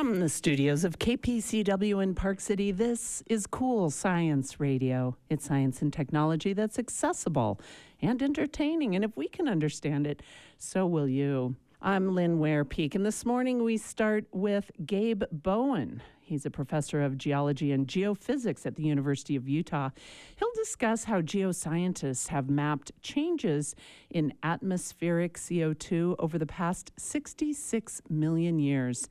From the studios of KPCW in Park City, this is Cool Science Radio. It's science and technology that's accessible and entertaining. And if we can understand it, so will you. I'm Lynn Ware Peek, and this morning we start with Gabe Bowen. He's a professor of geology and geophysics at the University of Utah. He'll discuss how geoscientists have mapped changes in atmospheric CO2 over the past 66 million years.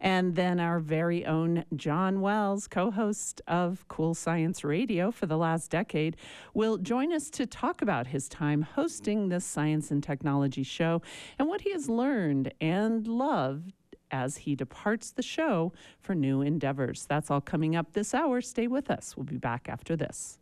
And then our very own John Wells, co host of Cool Science Radio for the last decade, will join us to talk about his time hosting this science and technology show and what he has learned and loved as he departs the show for new endeavors. That's all coming up this hour. Stay with us. We'll be back after this.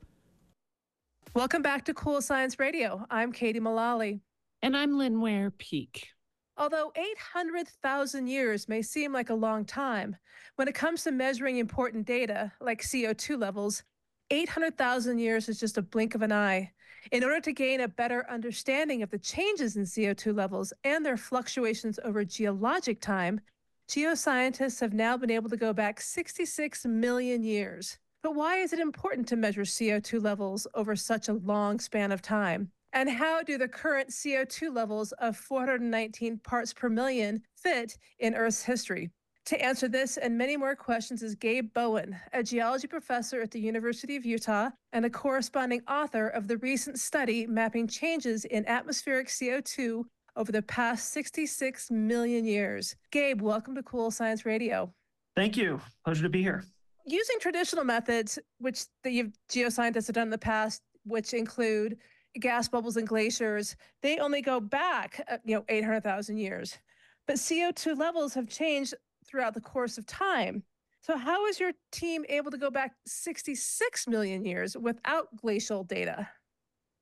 Welcome back to Cool Science Radio. I'm Katie Mullally. And I'm Lynn Ware Peek. Although 800,000 years may seem like a long time, when it comes to measuring important data like CO2 levels, 800,000 years is just a blink of an eye. In order to gain a better understanding of the changes in CO2 levels and their fluctuations over geologic time, Geoscientists have now been able to go back 66 million years. But why is it important to measure CO2 levels over such a long span of time? And how do the current CO2 levels of 419 parts per million fit in Earth's history? To answer this and many more questions is Gabe Bowen, a geology professor at the University of Utah and a corresponding author of the recent study mapping changes in atmospheric CO2 over the past 66 million years. Gabe, welcome to Cool Science Radio. Thank you. Pleasure to be here. Using traditional methods, which the geoscientists have done in the past, which include gas bubbles and glaciers, they only go back, uh, you know, 800,000 years. But CO2 levels have changed throughout the course of time. So, how is your team able to go back 66 million years without glacial data?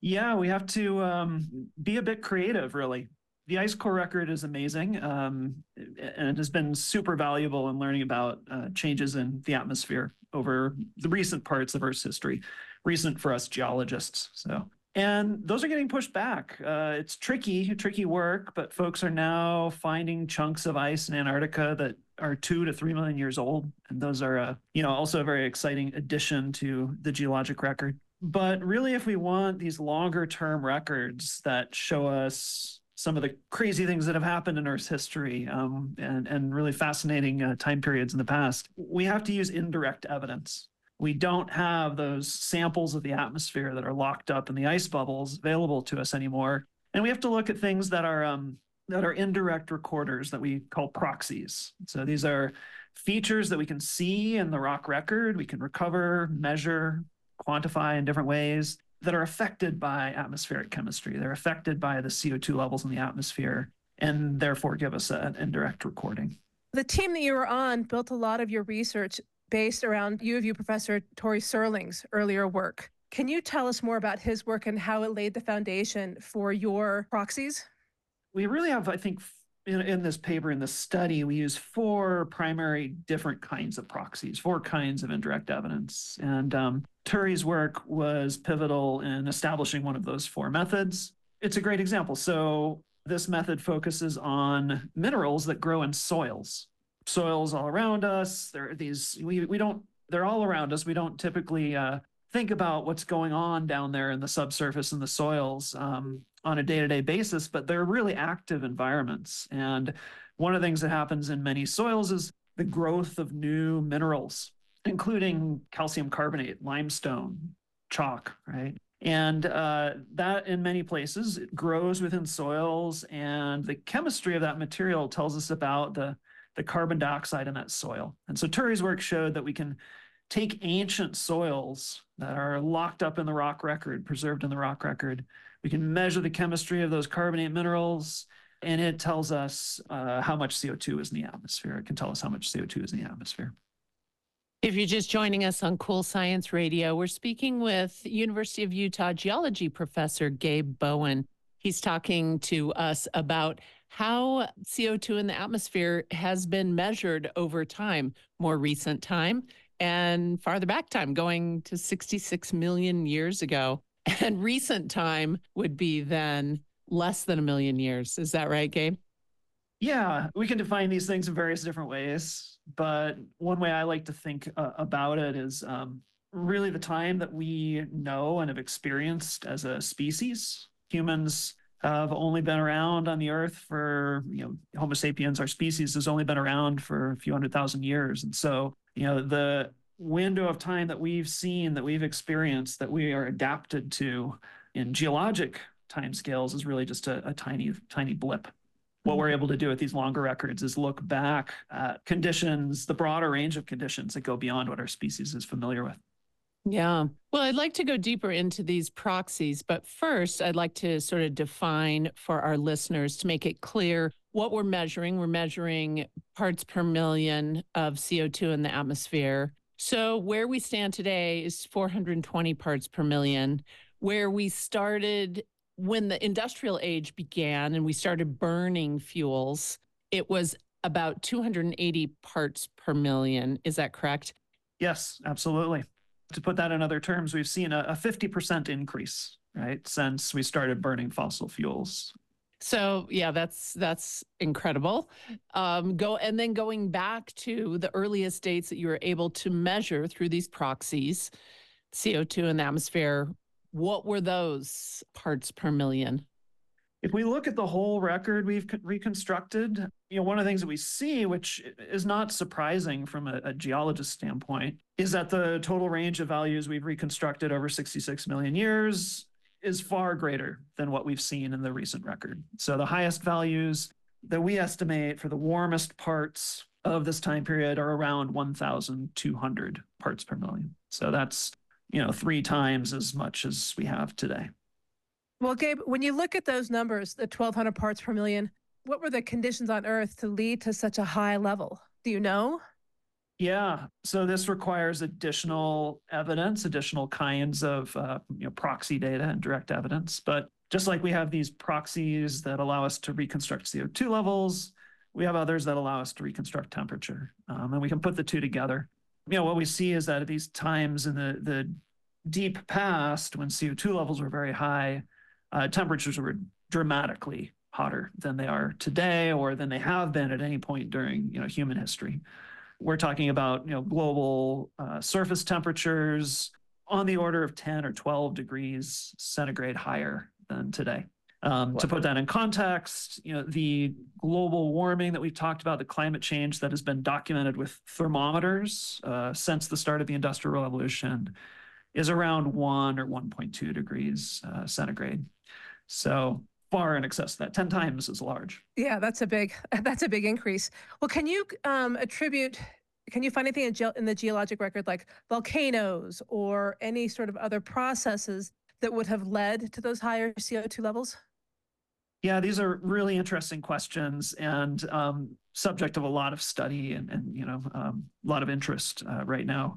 Yeah, we have to um, be a bit creative, really the ice core record is amazing um, and it has been super valuable in learning about uh, changes in the atmosphere over the recent parts of Earth's history, recent for us geologists. So, and those are getting pushed back. Uh, it's tricky, tricky work, but folks are now finding chunks of ice in Antarctica that are two to three million years old, and those are, uh, you know, also a very exciting addition to the geologic record. But really, if we want these longer term records that show us some of the crazy things that have happened in Earth's history um, and, and really fascinating uh, time periods in the past, we have to use indirect evidence. We don't have those samples of the atmosphere that are locked up in the ice bubbles available to us anymore. And we have to look at things that are um, that are indirect recorders that we call proxies. So these are features that we can see in the rock record, we can recover, measure, quantify in different ways that are affected by atmospheric chemistry. They're affected by the CO2 levels in the atmosphere and therefore give us an indirect recording. The team that you were on built a lot of your research based around U of U professor Thure Cerling's earlier work. Can you tell us more about his work and how it laid the foundation for your proxies? We really have, I think, in, in, this paper, in this study, we use four primary different kinds of proxies, four kinds of indirect evidence. And um, Thure's work was pivotal in establishing one of those four methods. It's a great example. So, this method focuses on minerals that grow in soils. Soils all around us. There are these, we, we don't, they're all around us. We don't typically uh, think about what's going on down there in the subsurface and the soils. Um, on a day-to-day basis, but they're really active environments. And one of the things that happens in many soils is the growth of new minerals, including calcium carbonate, limestone, chalk, right? And uh, that in many places it grows within soils, and the chemistry of that material tells us about the, the carbon dioxide in that soil. And so Thure's work showed that we can take ancient soils that are locked up in the rock record, preserved in the rock record, we can measure the chemistry of those carbonate minerals, and it tells us uh, how much CO2 is in the atmosphere. It can tell us how much CO2 is in the atmosphere. If you're just joining us on Cool Science Radio, we're speaking with University of Utah geology professor Gabe Bowen. He's talking to us about how CO2 in the atmosphere has been measured over time, more recent time and farther back time, going to 66 million years ago. And recent time would be then less than a million years. Is that right, Gabe? Yeah, we can define these things in various different ways, but one way I like to think uh, about it is um, really the time that we know and have experienced as a species. Humans have only been around on the earth for, you know, Homo sapiens, our species has only been around for a few hundred thousand years. And so, you know, the window of time that we've seen, that we've experienced, that we are adapted to in geologic timescales is really just a, a tiny, tiny blip what we're able to do with these longer records is look back at conditions, the broader range of conditions that go beyond what our species is familiar with. Yeah. Well, I'd like to go deeper into these proxies, but first, I'd like to sort of define for our listeners to make it clear what we're measuring. We're measuring parts per million of CO2 in the atmosphere. So, where we stand today is 420 parts per million. Where we started when the industrial age began and we started burning fuels, it was about 280 parts per million. Is that correct? Yes, absolutely. To put that in other terms, we've seen a, a 50% increase, right, since we started burning fossil fuels. So yeah, that's that's incredible. Um, go and then going back to the earliest dates that you were able to measure through these proxies, CO2 in the atmosphere what were those parts per million? If we look at the whole record we've reconstructed, you know, one of the things that we see, which is not surprising from a, a, geologist standpoint, is that the total range of values we've reconstructed over 66 million years is far greater than what we've seen in the recent record. So the highest values that we estimate for the warmest parts of this time period are around 1,200 parts per million. So that's you know, three times as much as we have today. Well, Gabe, when you look at those numbers, the 1,200 parts per million, what were the conditions on Earth to lead to such a high level? Do you know? Yeah, so this requires additional evidence, additional kinds of uh, you know, proxy data and direct evidence. But just like we have these proxies that allow us to reconstruct CO2 levels, we have others that allow us to reconstruct temperature, um, and we can put the two together you know, what we see is that at these times in the, the deep past, when CO2 levels were very high, uh, temperatures were dramatically hotter than they are today or than they have been at any point during you know human history. We're talking about you know global uh, surface temperatures on the order of 10 or 12 degrees centigrade higher than today. Um, to put that in context, you know, the global warming that we've talked about, the climate change that has been documented with thermometers uh, since the start of the Industrial Revolution is around 1 or 1.2 degrees uh, centigrade. So far in excess of that, 10 times as large. Yeah, that's a big that's a big increase. Well, can you um, attribute can you find anything in, ge- in the geologic record like volcanoes or any sort of other processes that would have led to those higher CO2 levels? Yeah, these are really interesting questions and um, subject of a lot of study and, and you know um, a lot of interest uh, right now.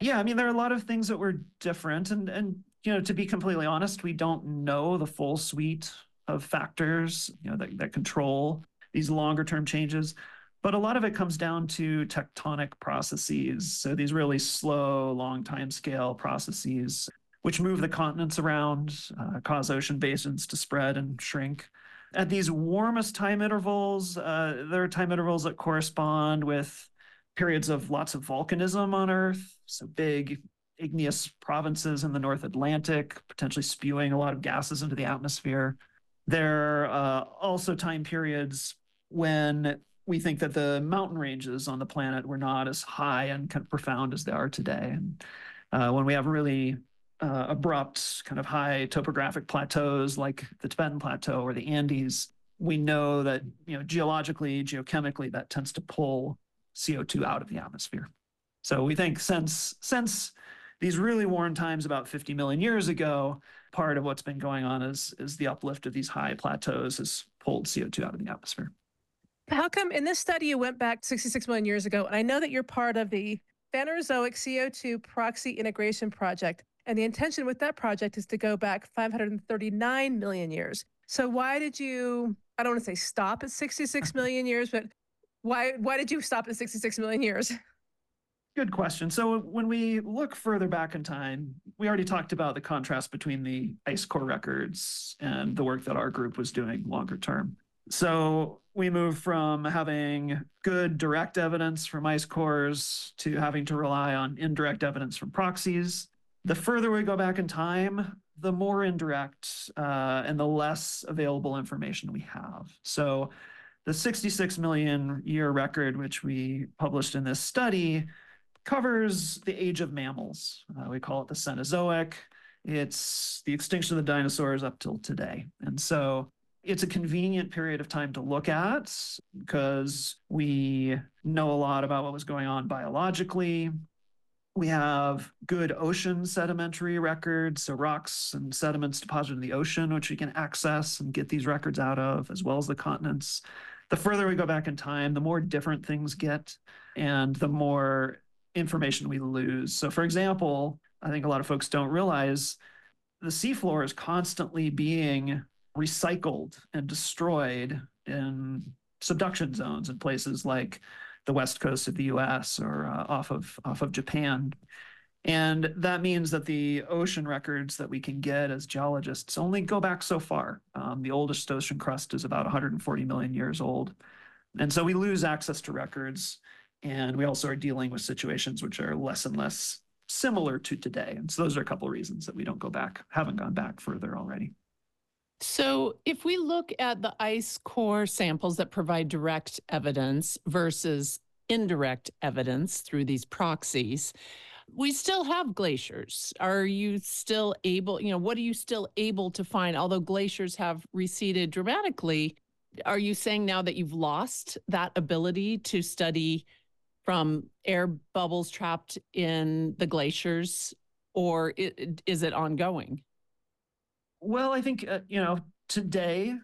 Yeah, I mean there are a lot of things that were different, and and you know to be completely honest, we don't know the full suite of factors you know that that control these longer term changes. But a lot of it comes down to tectonic processes. So these really slow, long time scale processes which move the continents around, uh, cause ocean basins to spread and shrink. At these warmest time intervals, uh, there are time intervals that correspond with periods of lots of volcanism on Earth. So big igneous provinces in the North Atlantic, potentially spewing a lot of gases into the atmosphere. There are uh, also time periods when we think that the mountain ranges on the planet were not as high and kind of profound as they are today. And uh, when we have really uh, abrupt, kind of high topographic plateaus like the Tibetan Plateau or the Andes, we know that you know geologically, geochemically, that tends to pull CO2 out of the atmosphere. So we think since since these really warm times about 50 million years ago, part of what's been going on is is the uplift of these high plateaus has pulled CO2 out of the atmosphere. How come in this study you went back 66 million years ago? And I know that you're part of the Phanerozoic CO2 Proxy Integration Project. And the intention with that project is to go back 539 million years. So why did you, I don't want to say stop at 66 million years, but why why did you stop at 66 million years? Good question. So when we look further back in time, we already talked about the contrast between the ice core records and the work that our group was doing longer term. So we move from having good direct evidence from ice cores to having to rely on indirect evidence from proxies. The further we go back in time, the more indirect uh, and the less available information we have. So the 66 million year record, which we published in this study, covers the age of mammals. Uh, we call it the Cenozoic. It's the extinction of the dinosaurs up till today. And so it's a convenient period of time to look at because we know a lot about what was going on biologically. We have good ocean sedimentary records, so rocks and sediments deposited in the ocean, which we can access and get these records out of, as well as the continents. The further we go back in time, the more different things get and the more information we lose. So, for example, I think a lot of folks don't realize the seafloor is constantly being recycled and destroyed in subduction zones in places like the west coast of the US or uh, off of off of Japan. And that means that the ocean records that we can get as geologists only go back so far. Um, the oldest ocean crust is about 140 million years old. And so we lose access to records. And we also are dealing with situations which are less and less similar to today. And so those are a couple of reasons that we don't go back, haven't gone back further already. So, if we look at the ice core samples that provide direct evidence versus indirect evidence through these proxies, we still have glaciers. Are you still able, you know, what are you still able to find? Although glaciers have receded dramatically, are you saying now that you've lost that ability to study from air bubbles trapped in the glaciers, or is it ongoing? Well, I think, uh, you know, today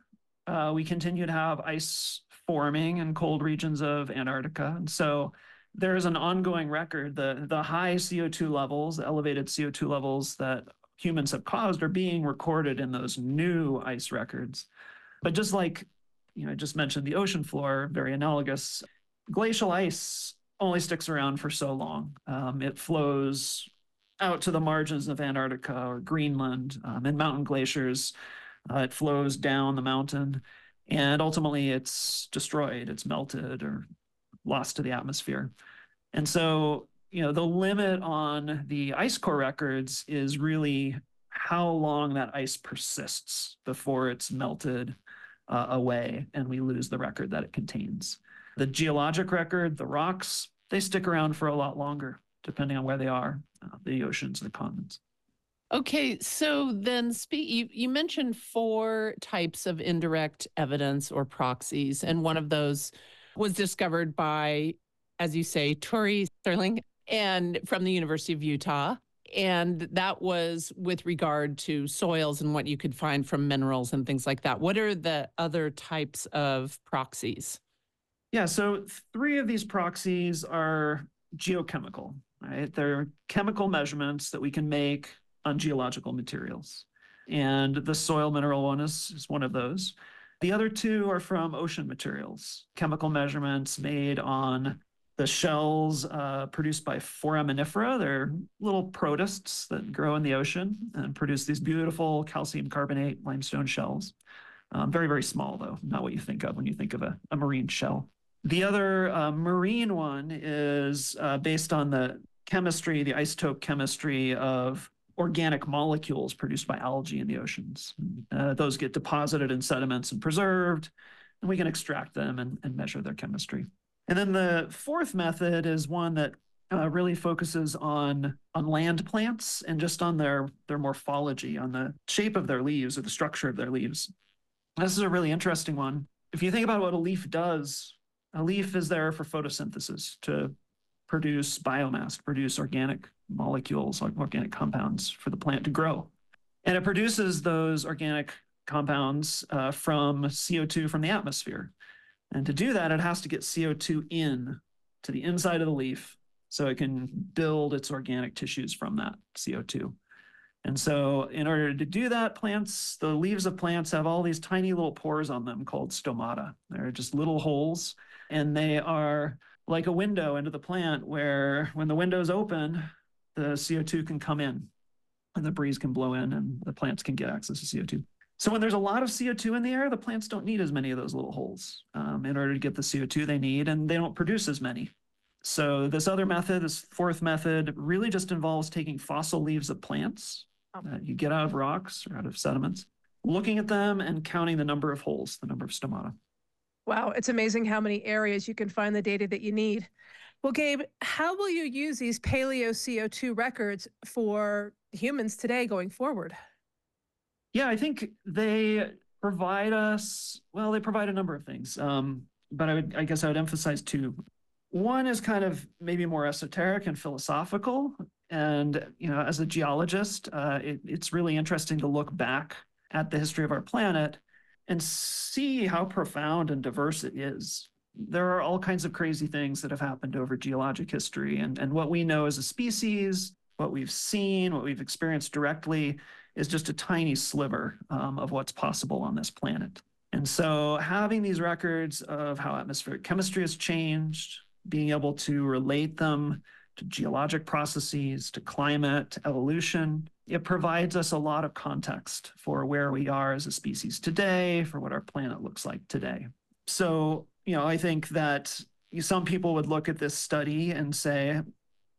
uh, we continue to have ice forming in cold regions of Antarctica. And so there is an ongoing record. The, the high CO2 levels, the elevated CO2 levels that humans have caused are being recorded in those new ice records. But just like, you know, I just mentioned the ocean floor, very analogous, glacial ice only sticks around for so long. Um, it flows out to the margins of Antarctica or Greenland um, and mountain glaciers. Uh, it flows down the mountain and ultimately it's destroyed, it's melted or lost to the atmosphere. And so, you know, the limit on the ice core records is really how long that ice persists before it's melted uh, away and we lose the record that it contains. The geologic record, the rocks, they stick around for a lot longer depending on where they are, uh, the oceans and the continents. Okay, so then speak you, you mentioned four types of indirect evidence or proxies, and one of those was discovered by, as you say, Thure Cerling and from the University of Utah. And that was with regard to soils and what you could find from minerals and things like that. What are the other types of proxies? Yeah, so three of these proxies are geochemical right? They're chemical measurements that we can make on geological materials. And the soil mineral one is, is one of those. The other two are from ocean materials, chemical measurements made on the shells uh, produced by foraminifera. They're little protists that grow in the ocean and produce these beautiful calcium carbonate limestone shells. Um, very, very small, though, not what you think of when you think of a, a marine shell. The other uh, marine one is uh, based on the chemistry, the isotope chemistry of organic molecules produced by algae in the oceans. Uh, those get deposited in sediments and preserved, and we can extract them and, and measure their chemistry. And then the fourth method is one that uh, really focuses on on land plants and just on their their morphology, on the shape of their leaves or the structure of their leaves. This is a really interesting one. If you think about what a leaf does, a leaf is there for photosynthesis to produce biomass, produce organic molecules, organic compounds for the plant to grow. And it produces those organic compounds uh, from CO2 from the atmosphere. And to do that, it has to get CO2 in to the inside of the leaf so it can build its organic tissues from that CO2. And so, in order to do that, plants, the leaves of plants have all these tiny little pores on them called stomata. They're just little holes, and they are like a window into the plant where when the window's open, the CO2 can come in and the breeze can blow in and the plants can get access to CO2. So when there's a lot of CO2 in the air, the plants don't need as many of those little holes um, in order to get the CO2 they need, and they don't produce as many. So this other method, this fourth method, really just involves taking fossil leaves of plants Oh. that you get out of rocks or out of sediments, looking at them and counting the number of holes, the number of stomata. Wow, it's amazing how many areas you can find the data that you need. Well, Gabe, how will you use these paleo CO2 records for humans today going forward? Yeah, I think they provide us, well, they provide a number of things. Um, but I would, I guess I would emphasize two. One is kind of maybe more esoteric and philosophical. And, you know, as a geologist, uh, it, it's really interesting to look back at the history of our planet and see how profound and diverse it is. There are all kinds of crazy things that have happened over geologic history. And, and what we know as a species, what we've seen, what we've experienced directly, is just a tiny sliver um, of what's possible on this planet. And so having these records of how atmospheric chemistry has changed, being able to relate them to geologic processes, to climate, to evolution, it provides us a lot of context for where we are as a species today, for what our planet looks like today. So, you know, I think that some people would look at this study and say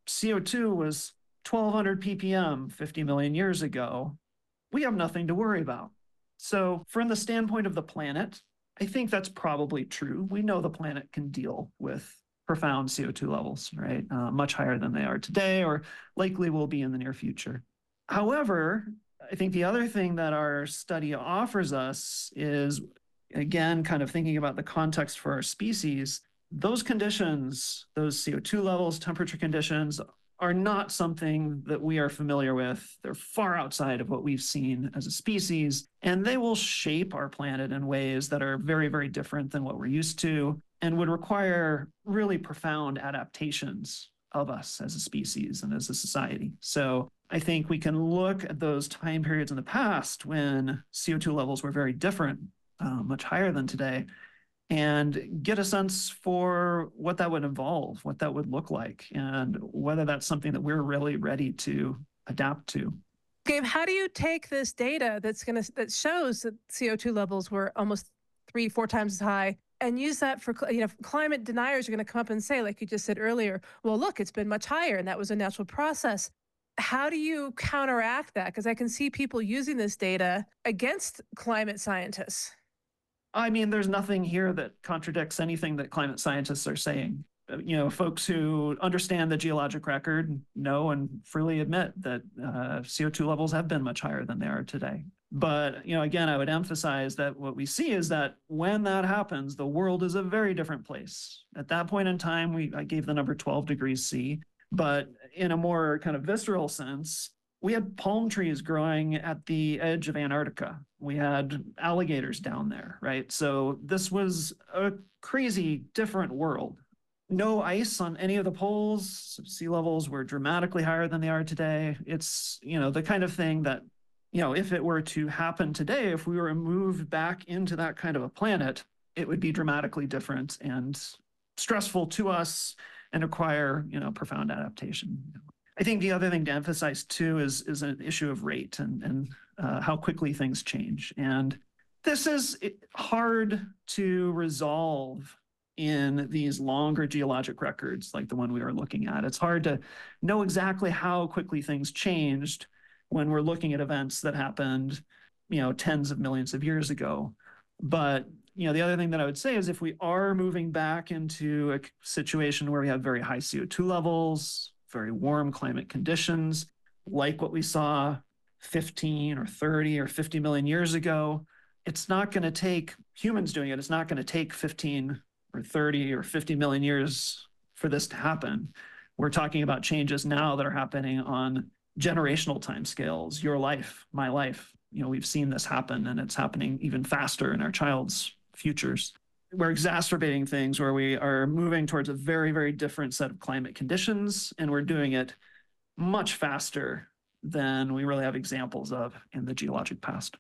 CO2 was 1200 ppm 50 million years ago we have nothing to worry about. So, from the standpoint of the planet, I think that's probably true. We know the planet can deal with profound CO2 levels, right? Uh, much higher than they are today, or likely will be in the near future. However, I think the other thing that our study offers us is, again, kind of thinking about the context for our species. Those conditions, those CO2 levels, temperature conditions, are not something that we are familiar with. They're far outside of what we've seen as a species, and they will shape our planet in ways that are very, very different than what we're used to and would require really profound adaptations of us as a species and as a society. So I think we can look at those time periods in the past when CO2 levels were very different, uh, much higher than today, and get a sense for what that would involve, what that would look like, and whether that's something that we're really ready to adapt to. Gabe, how do you take this data that's going to that shows that CO2 levels were almost three, four times as high, and use that for you know climate deniers are going to come up and say, like you just said earlier, well, look, it's been much higher, and that was a natural process. How do you counteract that? Because I can see people using this data against climate scientists. I mean, there's nothing here that contradicts anything that climate scientists are saying. Uh, You know, folks who understand the geologic record know and freely admit that uh, CO2 levels have been much higher than they are today. But, you know, again, I would emphasize that what we see is that when that happens, the world is a very different place. At that point in time, we I gave the number 12 degrees C, but in a more kind of visceral sense, we had palm trees growing at the edge of Antarctica. We had alligators down there, right? So this was a crazy different world. No ice on any of the poles. Sea levels were dramatically higher than they are today. It's, you know, the kind of thing that, you know, if it were to happen today, if we were moved back into that kind of a planet, it would be dramatically different and stressful to us and require, you know, profound adaptation. I think the other thing to emphasize too is is an issue of rate and and uh, how quickly things change. And this is hard to resolve in these longer geologic records like the one we were looking at. It's hard to know exactly how quickly things changed when we're looking at events that happened, you know, tens of millions of years ago. But you know, the other thing that I would say is if we are moving back into a situation where we have very high CO2 levels, very warm climate conditions, like what we saw 15 or 30 or 50 million years ago, it's not going to take humans doing it. It's not going to take 15 or 30 or 50 million years for this to happen. We're talking about changes now that are happening on generational timescales, your life, my life. You know, we've seen this happen and it's happening even faster in our child's futures. We're exacerbating things where we are moving towards a very, very different set of climate conditions, and we're doing it much faster than we really have examples of in the geologic past.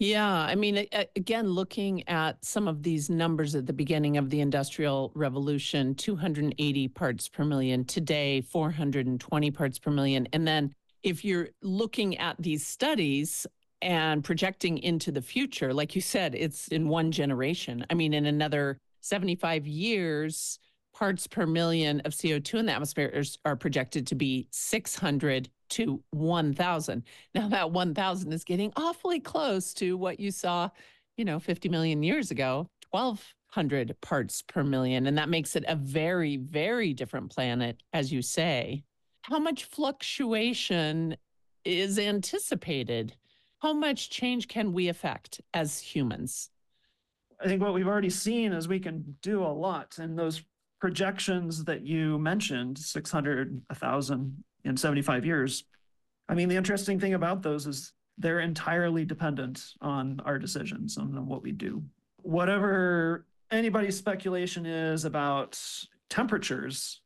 Yeah, I mean, again, looking at some of these numbers at the beginning of the Industrial Revolution 280 parts per million, today 420 parts per million. And then if you're looking at these studies and projecting into the future, like you said, it's in one generation. I mean, in another 75 years, parts per million of CO2 in the atmosphere are projected to be 600 to 1,000. Now, that 1,000 is getting awfully close to what you saw, you know, 50 million years ago 1,200 parts per million. And that makes it a very, very different planet, as you say. How much fluctuation is anticipated? How much change can we affect as humans? I think what we've already seen is we can do a lot. And those projections that you mentioned 600, 1,000 in 75 years. I mean, the interesting thing about those is they're entirely dependent on our decisions, on what we do. Whatever anybody's speculation is about temperatures,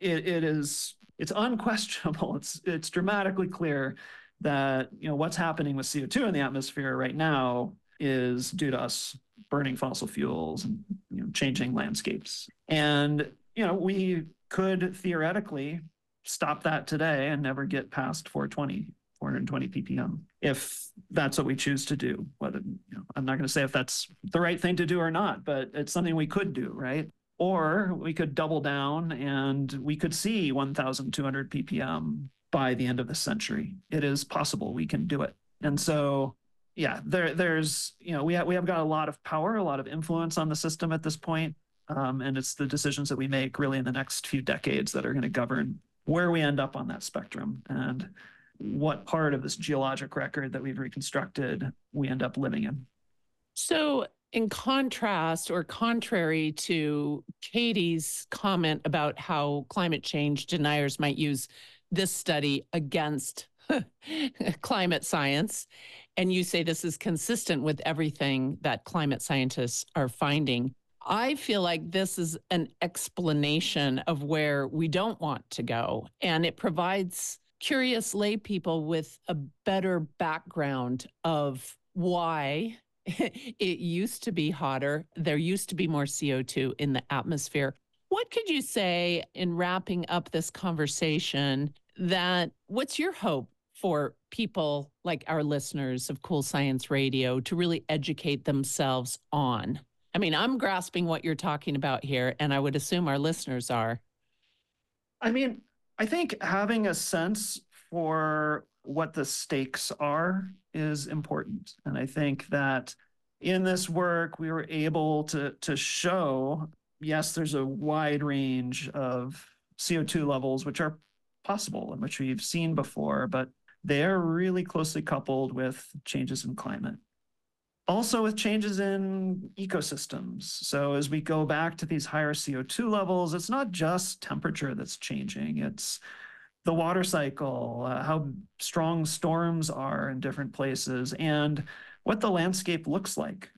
it, it is it's unquestionable. It's it's dramatically clear that you know what's happening with CO2 in the atmosphere right now is due to us burning fossil fuels and you know, changing landscapes. And you know we could theoretically stop that today and never get past 420 420 ppm if that's what we choose to do whether you know i'm not going to say if that's the right thing to do or not but it's something we could do right? Or we could double down and we could see 1200 ppm by the end of the century. It is possible we can do it. And so yeah there there's you know we have, we have got a lot of power a lot of influence on the system at this point um, and it's the decisions that we make really in the next few decades that are going to govern where we end up on that spectrum and what part of this geologic record that we've reconstructed we end up living in. So, in contrast or contrary to Katie's comment about how climate change deniers might use this study against climate science, and you say this is consistent with everything that climate scientists are finding. I feel like this is an explanation of where we don't want to go, and it provides curious lay people with a better background of why it used to be hotter. There used to be more CO2 in the atmosphere. What could you say in wrapping up this conversation that what's your hope for people like our listeners of Cool Science Radio to really educate themselves on? I mean, I'm grasping what you're talking about here, and I would assume our listeners are. I mean, I think having a sense for what the stakes are is important. And I think that in this work, we were able to, to show yes, there's a wide range of CO2 levels, which are possible and which we've seen before, but they are really closely coupled with changes in climate also with changes in ecosystems. So as we go back to these higher CO2 levels, it's not just temperature that's changing, it's the water cycle, uh, how strong storms are in different places, and what the landscape looks like.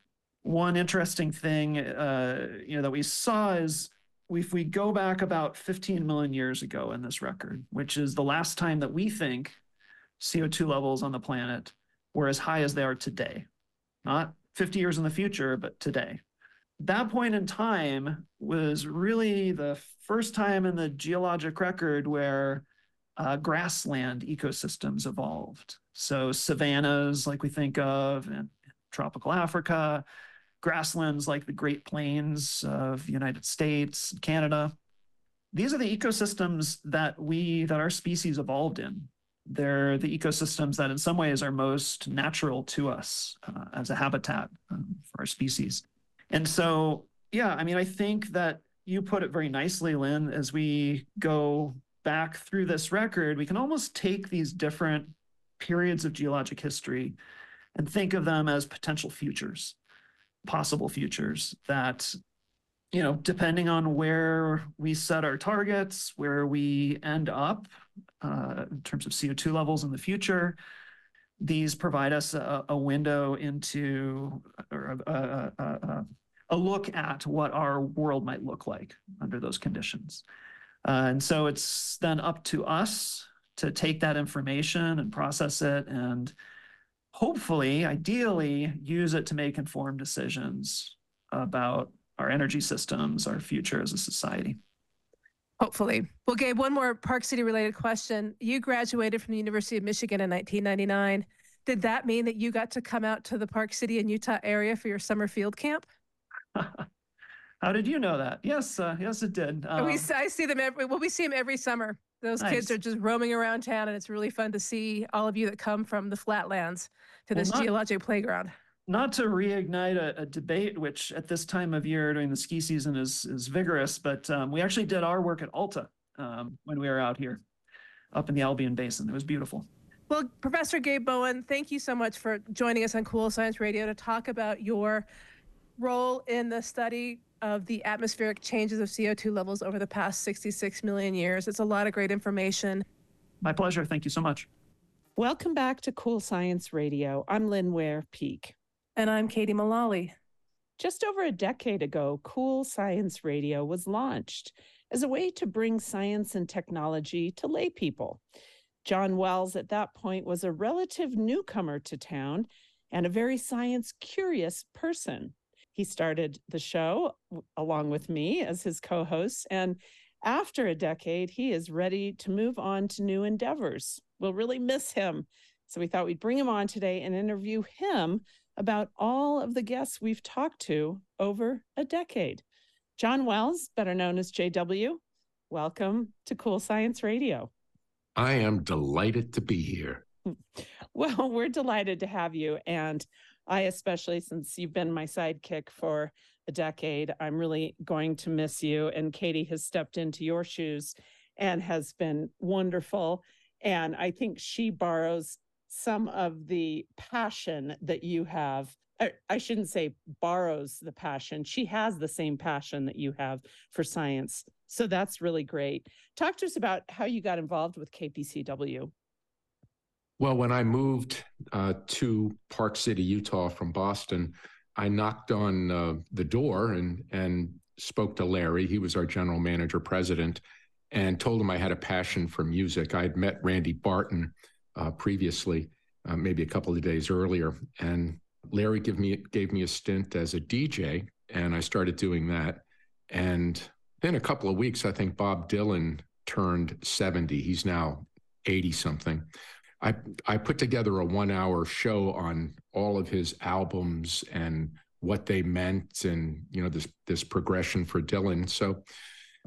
One interesting thing uh, you know, that we saw is if we go back about 15 million years ago in this record, which is the last time that we think CO2 levels on the planet were as high as they are today not 50 years in the future, but today. That point in time was really the first time in the geologic record where uh, grassland ecosystems evolved. So savannas, like we think of in tropical Africa, grasslands like the Great Plains of the United States, Canada. These are the ecosystems that we, that our species evolved in. They're the ecosystems that, in some ways, are most natural to us uh, as a habitat um, for our species. And so, yeah, I mean, I think that you put it very nicely, Lynn, as we go back through this record, we can almost take these different periods of geologic history and think of them as potential futures, possible futures that you know, depending on where we set our targets, where we end up uh, in terms of CO2 levels in the future, these provide us a, window into or a, look at what our world might look like under those conditions. Uh, and so it's then up to us to take that information and process it and hopefully, ideally, use it to make informed decisions about our energy systems, our future as a society. Hopefully. Well, Gabe, one more Park City related question. You graduated from the University of Michigan in 1999. Did that mean that you got to come out to the Park City and Utah area for your summer field camp? How did you know that? Yes, uh, yes, it did. And we Um, s- I see them every well, we see them every summer. Those kids are just roaming around town, and it's really fun to see all of you that come from the flatlands to Well, this not- geologic playground. Not to reignite a, a debate, which at this time of year during the ski season is is vigorous, but um, we actually did our work at Alta um, when we were out here, up in the Albion Basin. It was beautiful. Well, Professor Gabe Bowen, thank you so much for joining us on Cool Science Radio to talk about your role in the study of the atmospheric changes of CO2 levels over the past 66 million years. It's a lot of great information. My pleasure. Thank you so much. Welcome back to Cool Science Radio. I'm Lynn Ware Peek. And I'm Katie Mullally. Just over a decade ago, Cool Science Radio was launched as a way to bring science and technology to lay people. John Wells, at that point, was a relative newcomer to town and a very science curious person. He started the show along with me as his co host, and after a decade, he is ready to move on to new endeavors. We'll really miss him. So we thought we'd bring him on today and interview him about all of the guests we've talked to over a decade. John Wells, better known as JW, welcome to Cool Science Radio. I am delighted to be here. Well, we're delighted to have you. And I, especially since you've been my sidekick for a decade, I'm really going to miss you. And Katie has stepped into your shoes and has been wonderful. And I think she borrows some of the passion that you have. I, I shouldn't say borrows the passion. She has the same passion that you have for science. So that's really great. Talk to us about how you got involved with KPCW. Well, when I moved uh, to Park City, Utah from Boston, I knocked on uh, the door and and spoke to Larry. He was our general manager, president, and told him I had a passion for music. I had met Randy Barton uh, previously, uh, maybe a couple of days earlier, and Larry gave me gave me a stint as a DJ, and I started doing that. And in a couple of weeks, I think Bob Dylan turned 70. He's now 80 something. I I put together a one hour show on all of his albums and what they meant and you know this this progression for Dylan. So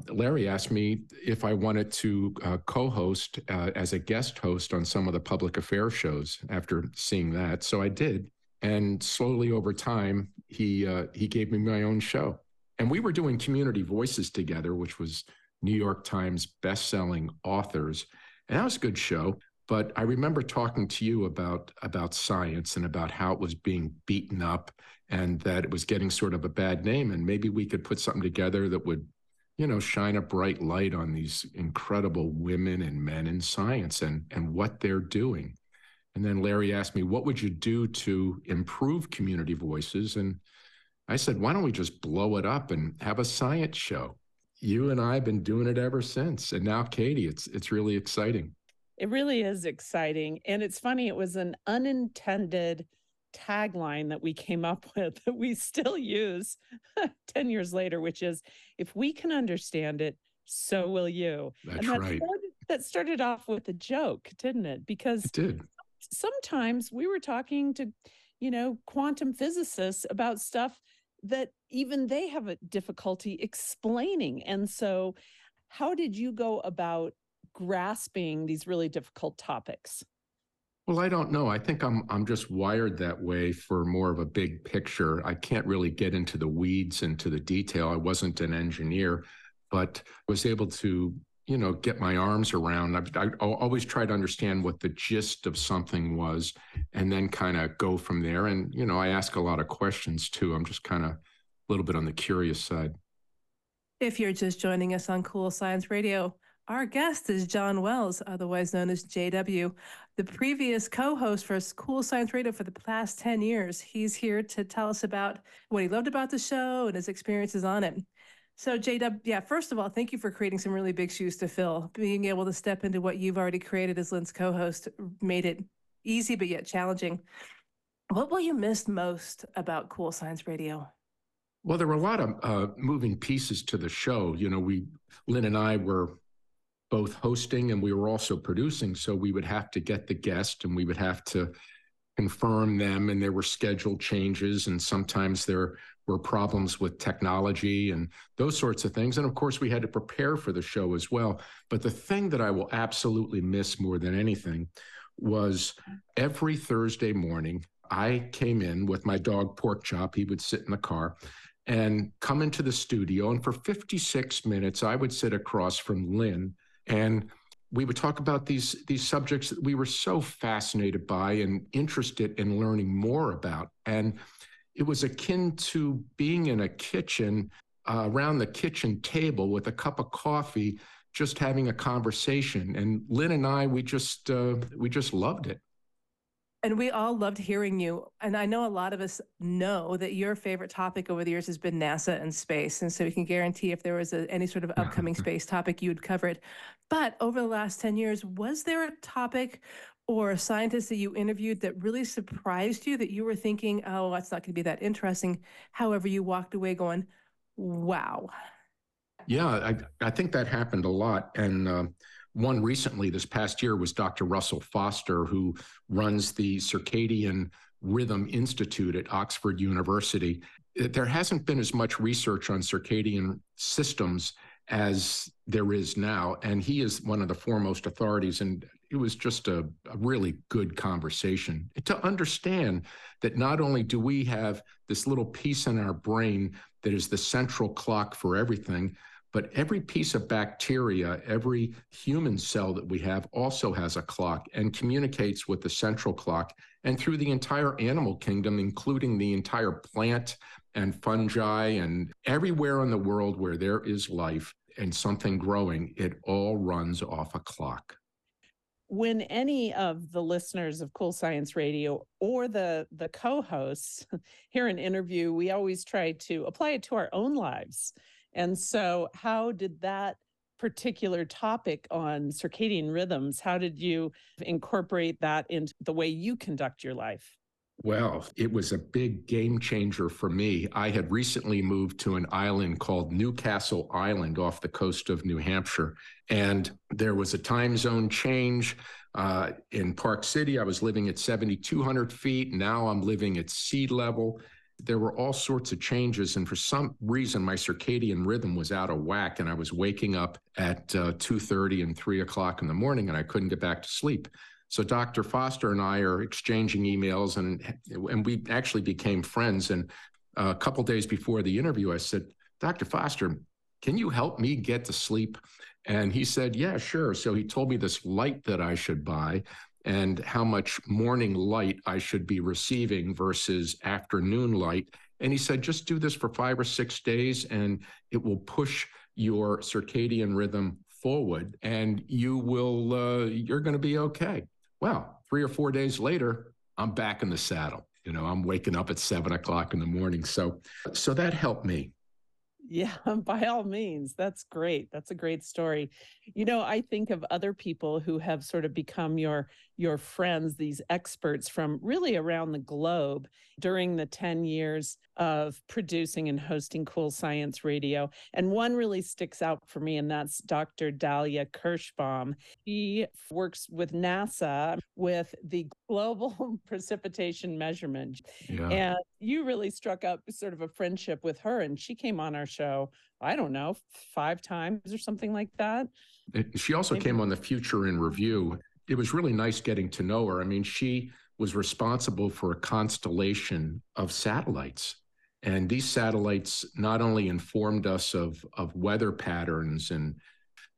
Larry asked me if I wanted to uh, co-host uh, as a guest host on some of the public affairs shows after seeing that. So I did, and slowly over time he uh, he gave me my own show, and we were doing community voices together, which was New York Times best-selling authors, and that was a good show. But I remember talking to you about about science and about how it was being beaten up and that it was getting sort of a bad name. And maybe we could put something together that would you know shine a bright light on these incredible women and men in science and and what they're doing. And then Larry asked me what would you do to improve community voices? And I said why don't we just blow it up and have a science show? You and I have been doing it ever since. And now Katie it's it's really exciting. It really is exciting. And it's funny, it was an unintended tagline that we came up with that we still use 10 years later, which is if we can understand it, so will you. that's and that, right started, that started off with a joke, didn't it? Because it did sometimes we were talking to, you know, quantum physicists about stuff that even they have a difficulty explaining. And so, how did you go about grasping these really difficult topics? Well, I don't know. I think I'm I'm just wired that way for more of a big picture. I can't really get into the weeds into the detail. I wasn't an engineer, but was able to, you know, get my arms around. I, I always try to understand what the gist of something was, and then kind of go from there. And you know, I ask a lot of questions too. I'm just kind of a little bit on the curious side. If you're just joining us on Cool Science Radio, our guest is John Wells, otherwise known as JW, the previous co host for Cool Science Radio for the past 10 years. He's here to tell us about what he loved about the show and his experiences on it. So, JW, yeah, first of all, thank you for creating some really big shoes to fill. Being able to step into what you've already created as Lynn's co host made it easy but yet challenging. What will you miss most about Cool Science Radio? Well, there were a lot of uh, moving pieces to the show. You know, we, Lynn and I were both hosting and we were also producing. So we would have to get the guest and we would have to confirm them, and there were schedule changes, and sometimes there were problems with technology and those sorts of things. And of course, we had to prepare for the show as well. But the thing that I will absolutely miss more than anything was every Thursday morning, I came in with my dog Pork Chop. He would sit in the car and come into the studio. And for 56 minutes, I would sit across from Lynn and we would talk about these these subjects that we were so fascinated by and interested in learning more about. And it was akin to being in a kitchen uh, around the kitchen table with a cup of coffee, just having a conversation. And Lynn and I, we just uh, we just loved it. And we all loved hearing you. And I know a lot of us know that your favorite topic over the years has been NASA and space. And so we can guarantee if there was a, any sort of upcoming space topic, you would cover it. But over the last 10 years, was there a topic or a scientist that you interviewed that really surprised you that you were thinking, oh, that's not going to be that interesting? However, you walked away going, wow. Yeah, I, I think that happened a lot. And uh, one recently this past year was Dr. Russell Foster, who runs the Circadian Rhythm Institute at Oxford University. There hasn't been as much research on circadian systems as there is now. And he is one of the foremost authorities. And it was just a, a, really good conversation to understand that not only do we have this little piece in our brain that is the central clock for everything, but every piece of bacteria, every human cell that we have also has a clock and communicates with the central clock and through the entire animal kingdom, including the entire plant and fungi and everywhere in the world where there is life and something growing, it all runs off a clock. When any of the listeners of Cool Science Radio or the the co-hosts hear an interview, we always try to apply it to our own lives. And so, how did that particular topic on circadian rhythms, how did you incorporate that into the way you conduct your life? Well, it was a big game changer for me. I had recently moved to an island called New Castle Island off the coast of New Hampshire. And there was a time zone change. Uh, in Park City, I was living at 7,200 feet. Now I'm living at sea level there were all sorts of changes. And for some reason, my circadian rhythm was out of whack. And I was waking up at uh, 2.30 and 3 o'clock in the morning and I couldn't get back to sleep. So Dr. Foster and I are exchanging emails and, and we actually became friends. And a couple days before the interview, I said, Dr. Foster, can you help me get to sleep? And he said, Yeah, sure. So he told me this light that I should buy and how much morning light I should be receiving versus afternoon light. And he said, just do this for five or six days and it will push your circadian rhythm forward and you will, uh, you're going to be okay. Well, three or four days later, I'm back in the saddle. You know, I'm waking up at seven o'clock in the morning. So, so that helped me. Yeah, by all means. That's great. That's a great story. You know, I think of other people who have sort of become your your friends, these experts from really around the globe during the 10 years of producing and hosting Cool Science Radio. And one really sticks out for me, and that's Dr. Dalia Kirschbaum. He works with NASA with the global precipitation measurement. Yeah. And you really struck up sort of a friendship with her, and she came on our show, I don't know, five times or something like that. She also Maybe. came on the Future in Review it was really nice getting to know her. I mean, she was responsible for a constellation of satellites. And these satellites not only informed us of, of weather patterns and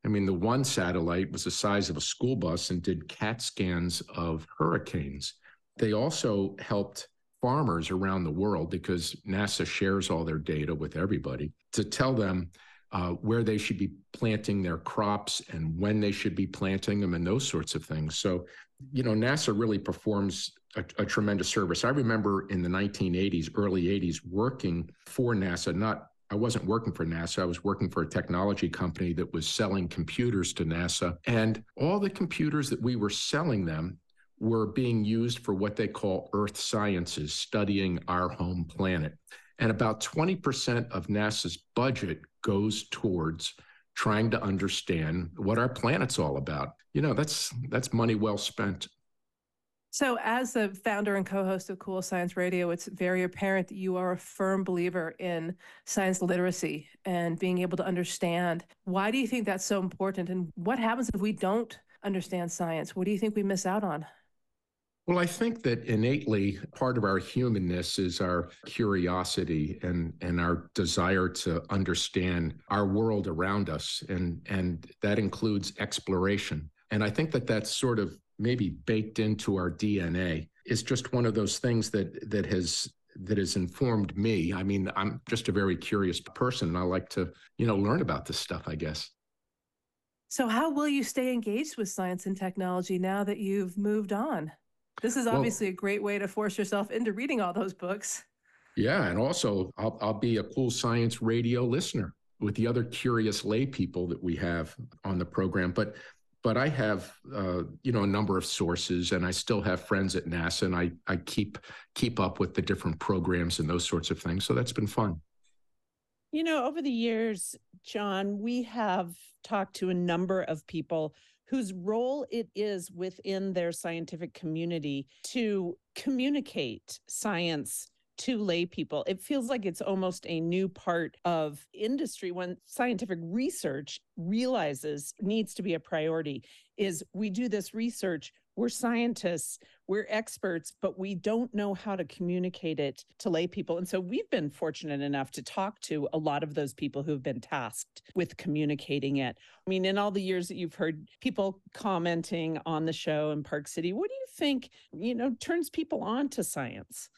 I mean, the one satellite was the size of a school bus and did CAT scans of hurricanes. They also helped farmers around the world because NASA shares all their data with everybody to tell them uh, where they should be planting their crops and when they should be planting them and those sorts of things. So, you know, NASA really performs a, a, tremendous service. I remember in the 1980s, early 80s, working for NASA, not I wasn't working for NASA. I was working for a technology company that was selling computers to NASA. And all the computers that we were selling them were being used for what they call earth sciences, studying our home planet. And about 20% of NASA's budget goes towards trying to understand what our planet's all about. You know, that's that's money well spent. So, as the founder and co host of Cool Science Radio, it's very apparent that you are a firm believer in science literacy and being able to understand. Why do you think that's so important? And what happens if we don't understand science? What do you think we miss out on? Well, I think that innately part of our humanness is our curiosity and, and our desire to understand our world around us. And, and that includes exploration. And I think that that's sort of maybe baked into our DNA. It's just one of those things that that has that has informed me. I mean, I'm just a very curious person and I like to, you know, learn about this stuff, I guess. So how will you stay engaged with science and technology now that you've moved on? This is obviously well, a great way to force yourself into reading all those books. Yeah, and also I'll, I'll be a cool science radio listener with the other curious lay people that we have on the program. But but I have uh, you know a number of sources, and I still have friends at NASA, and I I keep keep up with the different programs and those sorts of things. So that's been fun. You know, over the years, John, we have talked to a number of people whose role it is within their scientific community to communicate science to lay people. It feels like it's almost a new part of industry when scientific research realizes needs to be a priority is we do this research, we're scientists, we're experts, but we don't know how to communicate it to lay people. And so we've been fortunate enough to talk to a lot of those people who've been tasked with communicating it. I mean, in all the years that you've heard people commenting on the show in Park City, what do you think, you know, turns people on to science?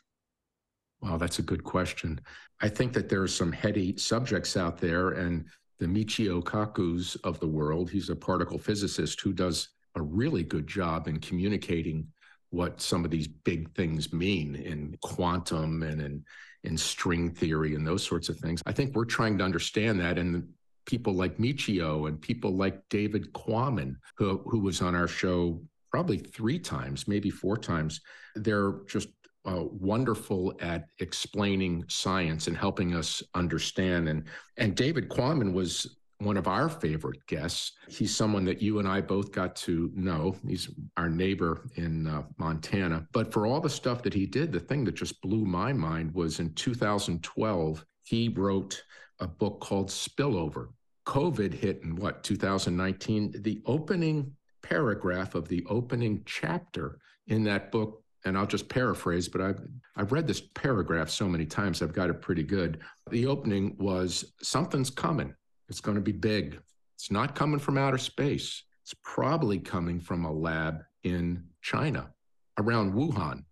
Wow, that's a good question. I think that there are some heady subjects out there, and the Michio Kaku's of the world, he's a particle physicist who does a really good job in communicating what some of these big things mean in quantum and in, in string theory and those sorts of things. I think we're trying to understand that. And people like Michio and people like David Quammen, who, who was on our show probably three times, maybe four times, they're just uh, wonderful at explaining science and helping us understand. And and David Quammen was one of our favorite guests. He's someone that you and I both got to know. He's our neighbor in uh, Montana. But for all the stuff that he did, the thing that just blew my mind was in 2012, he wrote a book called Spillover. COVID hit in what, 2019? The opening paragraph of the opening chapter in that book and I'll just paraphrase, but I've I've read this paragraph so many times I've got it pretty good. The opening was something's coming. It's going to be big. It's not coming from outer space. It's probably coming from a lab in China, around Wuhan.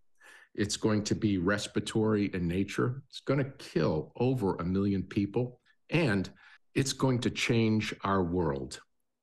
It's going to be respiratory in nature. It's going to kill over a million people, and it's going to change our world.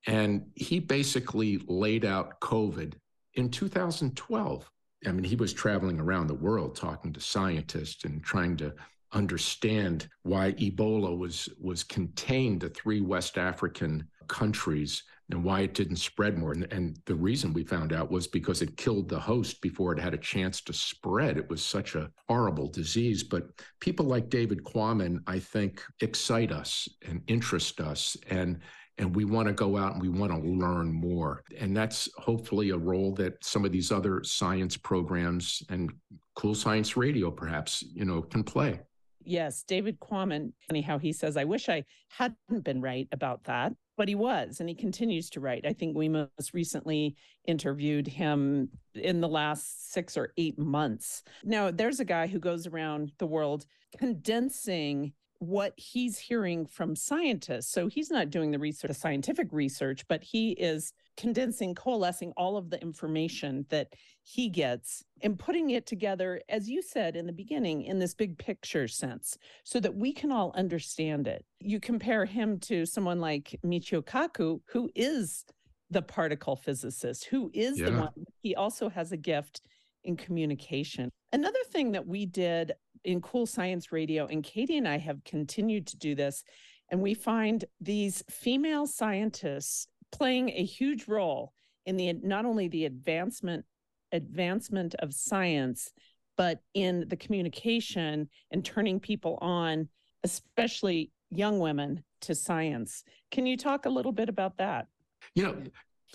And he basically laid out COVID in 2012. I mean, he was traveling around the world talking to scientists and trying to understand why Ebola was was contained to three West African countries and why it didn't spread more. And, and, the reason we found out was because it killed the host before it had a chance to spread. It was such a horrible disease. But people like David Quammen, I think, excite us and interest us. And and we want to go out and we want to learn more. And that's hopefully a role that some of these other science programs and cool science radio perhaps, you know, can play. Yes, David Quammen, anyhow, he says, I wish I hadn't been right about that, but he was, and he continues to write. I think we most recently interviewed him in the last six or eight months. Now, there's a guy who goes around the world condensing what he's hearing from scientists. So he's not doing the research, the scientific research, but he is condensing, coalescing all of the information that he gets and putting it together, as you said in the beginning, in this big picture sense, so that we can all understand it. You compare him to someone like Michio Kaku, who is the particle physicist, who is yeah. the one, he also has a gift in communication. Another thing that we did in Cool Science Radio, and Katie and I have continued to do this, and we find these female scientists playing a huge role in the not only the advancement advancement of science, but in the communication and turning people on, especially young women, to science. Can you talk a little bit about that? You know,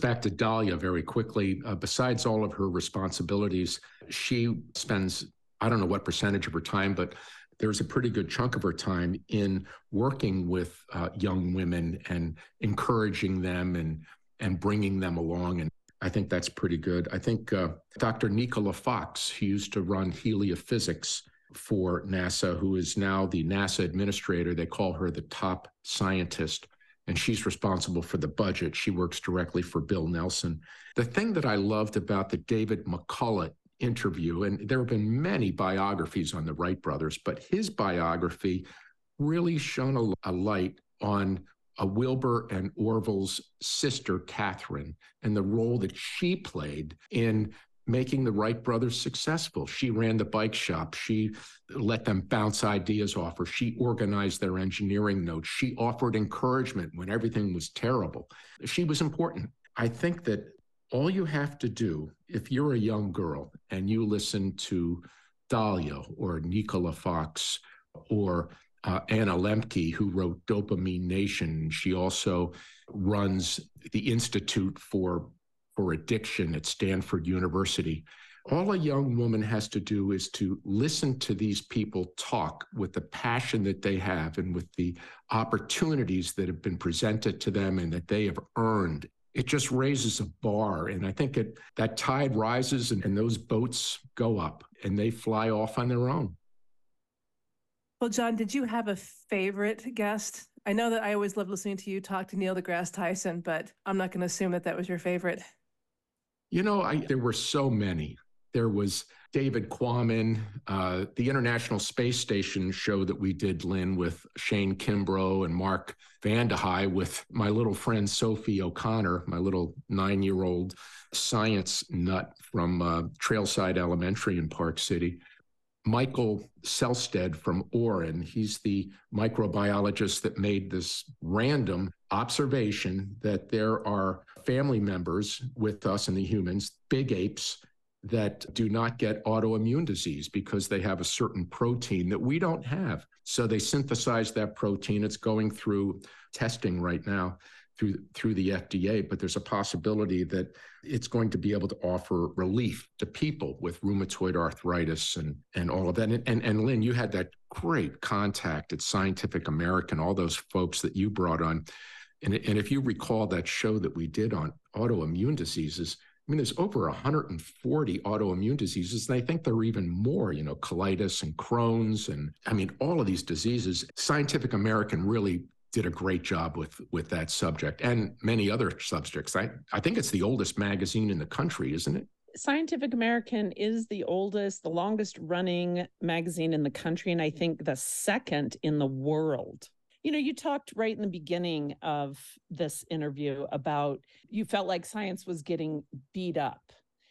Back to Dalia very quickly. Uh, besides all of her responsibilities, she spends, I don't know what percentage of her time, but there's a pretty good chunk of her time in working with uh, young women and encouraging them and and bringing them along. And I think that's pretty good. I think uh, Dr. Nicola Fox, who used to run heliophysics for NASA, who is now the NASA administrator, they call her the top scientist and she's responsible for the budget. She works directly for Bill Nelson. The thing that I loved about the David McCullough interview, and there have been many biographies on the Wright brothers, but his biography really shone a, a light on a Wilbur and Orville's sister, Katharine, and the role that she played in making the Wright brothers successful. She ran the bike shop. She let them bounce ideas off her. She organized their engineering notes. She offered encouragement when everything was terrible. She was important. I think that all you have to do, if you're a young girl and you listen to Dalia or Nicola Fox or uh, Anna Lembke, who wrote Dopamine Nation, she also runs the Institute for for addiction at Stanford University. All a young woman has to do is to listen to these people talk with the passion that they have and with the opportunities that have been presented to them and that they have earned. It just raises a bar. And I think it, that tide rises and, and those boats go up and they fly off on their own. Well, John, did you have a favorite guest? I know that I always love listening to you talk to Neil deGrasse Tyson, but I'm not going to assume that that was your favorite. You know, I, there were so many. There was David Quammen, uh, the International Space Station show that we did, Lynn, with Shane Kimbrough and Mark Vande Hei, with my little friend Sophie O'Connor, my little nine year old science nut from uh, Trailside Elementary in Park City. Michael Selsted from Oryn. He's the microbiologist that made this random observation that there are family members with us and the humans, big apes, that do not get autoimmune disease because they have a certain protein that we don't have. So they synthesize that protein. It's going through testing right now through through the FDA, but there's a possibility that it's going to be able to offer relief to people with rheumatoid arthritis and and all of that. And and, and Lynn, you had that great contact at Scientific American, all those folks that you brought on. And, and if you recall that show that we did on autoimmune diseases, I mean, there's over 140 autoimmune diseases, and I think there are even more, you know, colitis and Crohn's. And I mean, all of these diseases, Scientific American really did a great job with with that subject and many other subjects. I, I think it's the oldest magazine in the country, isn't it? Scientific American is the oldest, the longest running magazine in the country, and I think the second in the world. You know, you talked right in the beginning of this interview about you felt like science was getting beat up.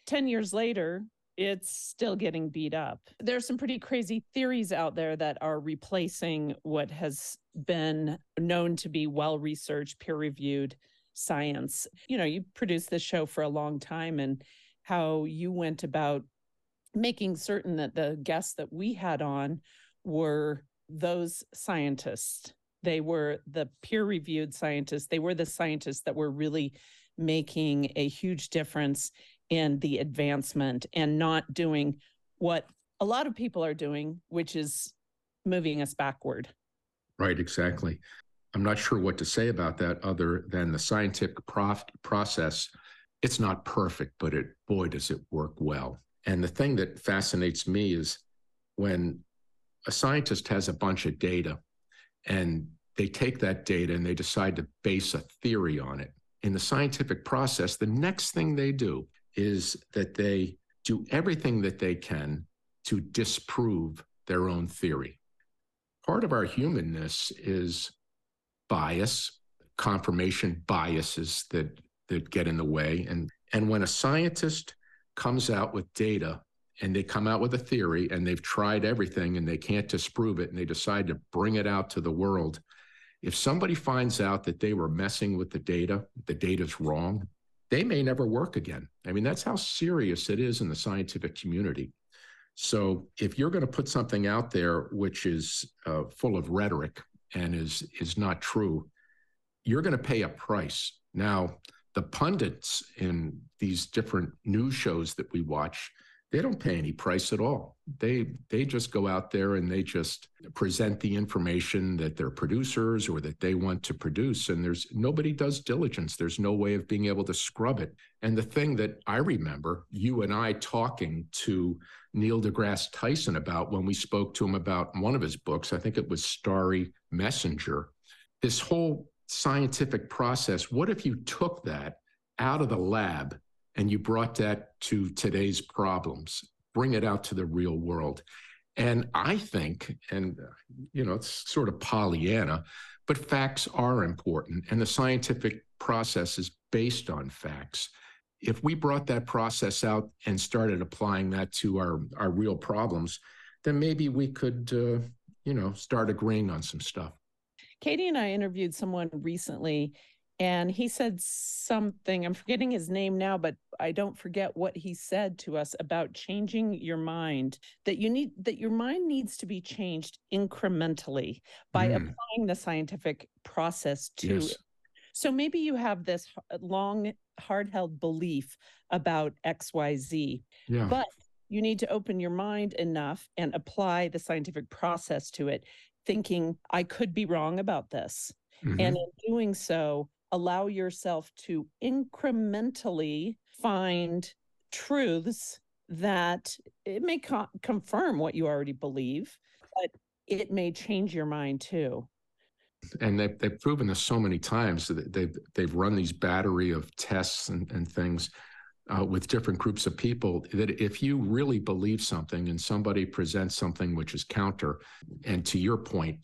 10 years later, it's still getting beat up. There's some pretty crazy theories out there that are replacing what has been known to be well researched, peer reviewed science. You know, you produced this show for a long time and how you went about making certain that the guests that we had on were those scientists. They were the peer reviewed scientists. They were the scientists that were really making a huge difference in the advancement and not doing what a lot of people are doing, which is moving us backward. Right, exactly. I'm not sure what to say about that other than the scientific prof- process. It's not perfect, but it boy does it work well. And the thing that fascinates me is when a scientist has a bunch of data and they take that data and they decide to base a theory on it. In the scientific process, the next thing they do is that they do everything that they can to disprove their own theory. Part of our humanness is bias, confirmation biases that that get in the way. And and when a scientist comes out with data and they come out with a theory and they've tried everything and they can't disprove it and they decide to bring it out to the world, if somebody finds out that they were messing with the data, the data's wrong, they may never work again. I mean, that's how serious it is in the scientific community. So if you're going to put something out there which is uh, full of rhetoric and is is not true, you're going to pay a price. Now, the pundits in these different news shows that we watch, they don't pay any price at all. They they just go out there and they just present the information that their producers or that they want to produce and there's nobody does diligence. There's no way of being able to scrub it. And the thing that I remember you and I talking to Neil deGrasse Tyson about when we spoke to him about one of his books, I think it was Starry Messenger. This whole scientific process, what if you took that out of the lab and you brought that to today's problems, bring it out to the real world. And I think, and you know, it's sort of Pollyanna, but facts are important, and the scientific process is based on facts. If we brought that process out and started applying that to our our real problems, then maybe we could, uh, you know, start agreeing on some stuff. Katie and I interviewed someone recently and he said something i'm forgetting his name now but i don't forget what he said to us about changing your mind that you need that your mind needs to be changed incrementally by Mm. applying the scientific process to Yes. it. so maybe you have this long hard held belief about xyz Yeah. but you need to open your mind enough and apply the scientific process to it thinking i could be wrong about this Mhm. and in doing so, allow yourself to incrementally find truths that it may co- confirm what you already believe, but it may change your mind too. and they've, they've proven this so many times that they've they've run these battery of tests and, and things uh, with different groups of people that if you really believe something and somebody presents something which is counter and to your point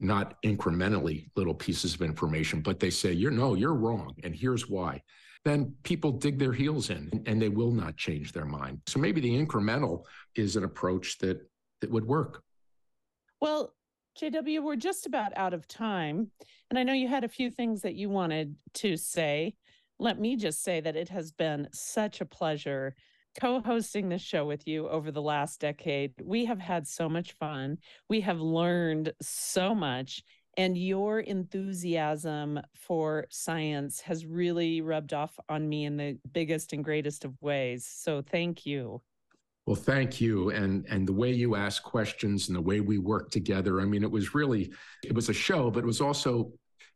not incrementally little pieces of information but they say you're no you're wrong and here's why then people dig their heels in and they will not change their mind so maybe the incremental is an approach that that would work Well, JW, we're just about out of time. And I know you had a few things that you wanted to say. Let me just say that it has been such a pleasure co hosting this show with you over the last decade. We have had so much fun. We have learned so much. And your enthusiasm for science has really rubbed off on me in the biggest and greatest of ways. So thank you. Well, thank you. And and the way you ask questions and the way we work together. I mean, it was really it was a show, but it was also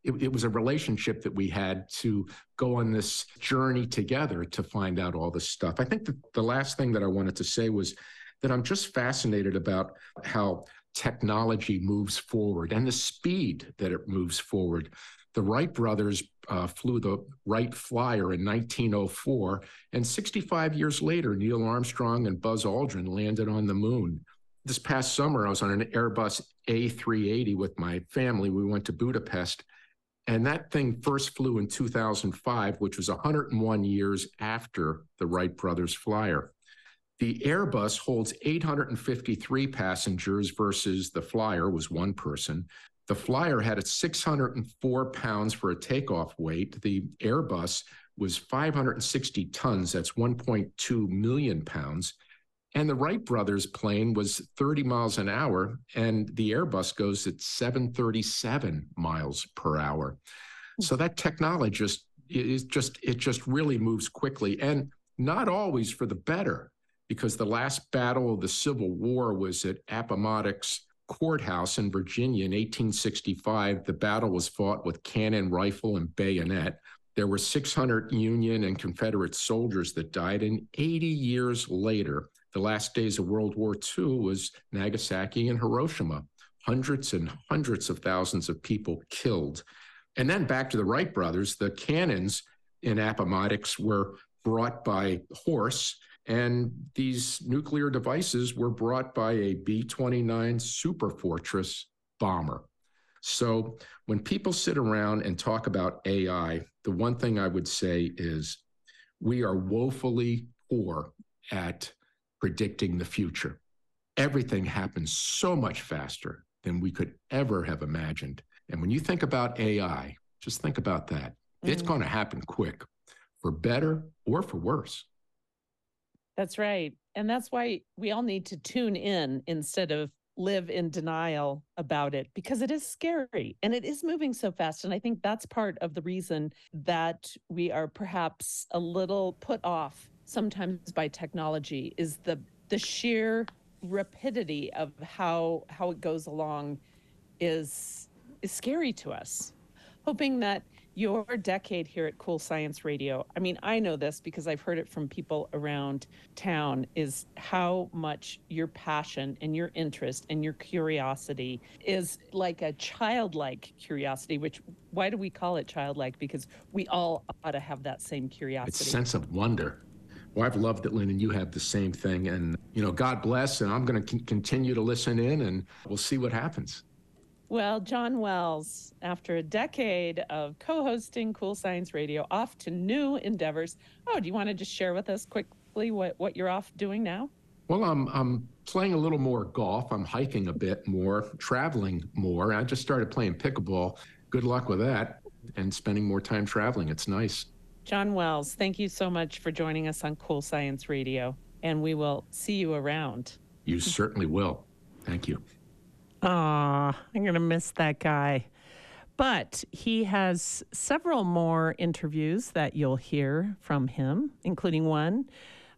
it, it was a relationship that we had to go on this journey together to find out all this stuff. I think that the last thing that I wanted to say was that I'm just fascinated about how technology moves forward and the speed that it moves forward. The Wright brothers uh, flew the Wright Flyer in 1904, and 65 years later, Neil Armstrong and Buzz Aldrin landed on the moon. This past summer, I was on an Airbus A380 with my family. We went to Budapest, and that thing first flew in 2005, which was 101 years after the Wright brothers flyer. The Airbus holds 853 passengers versus the flyer was one person. The flyer had a 604 pounds for a takeoff weight. The Airbus was 560 tons. That's 1.2 million pounds. And the Wright brothers plane was 30 miles an hour, and the Airbus goes at 737 miles per hour. So that technology just is just it just really moves quickly, and not always for the better, because the last battle of the Civil War was at Appomattox Courthouse in Virginia in 1865. The battle was fought with cannon, rifle, and bayonet. There were 600 Union and Confederate soldiers that died, and 80 years later, the last days of World War II was Nagasaki and Hiroshima. Hundreds and hundreds of thousands of people killed. And then back to the Wright brothers, the cannons in Appomattox were brought by horse, and these nuclear devices were brought by a B 29 Superfortress bomber. So when people sit around and talk about AI, the one thing I would say is we are woefully poor at predicting the future. Everything happens so much faster than we could ever have imagined. And when you think about AI, just think about that. It's Mhm. going to happen quick, for better or for worse. That's right. And that's why we all need to tune in instead of live in denial about it because it is scary and it is moving so fast. And I think that's part of the reason that we are perhaps a little put off sometimes by technology is the the sheer rapidity of how how it goes along is is scary to us. Hoping that your decade here at Cool Science Radio, I mean, I know this because I've heard it from people around town, is how much your passion and your interest and your curiosity is like a childlike curiosity, which why do we call it childlike? Because we all ought to have that same curiosity. It's sense of wonder. Well, I've loved it, Lynn, and you have the same thing. And, you know, God bless, and I'm going to continue to listen in, and we'll see what happens. Well, John Wells, after a decade of co hosting Cool Science Radio, off to new endeavors. Oh, do you want to just share with us quickly what, what you're off doing now? Well, I'm I'm playing a little more golf. I'm hiking a bit more, traveling more. I just started playing pickleball. Good luck with that, and spending more time traveling. It's nice. John Wells, thank you so much for joining us on Cool Science Radio, and we will see you around. You certainly will. Thank you. Aw, I'm going to miss that guy. But he has several more interviews that you'll hear from him, including one,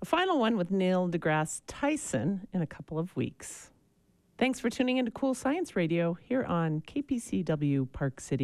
a final one with Neil deGrasse Tyson in a couple of weeks. Thanks for tuning into Cool Science Radio here on KPCW Park City.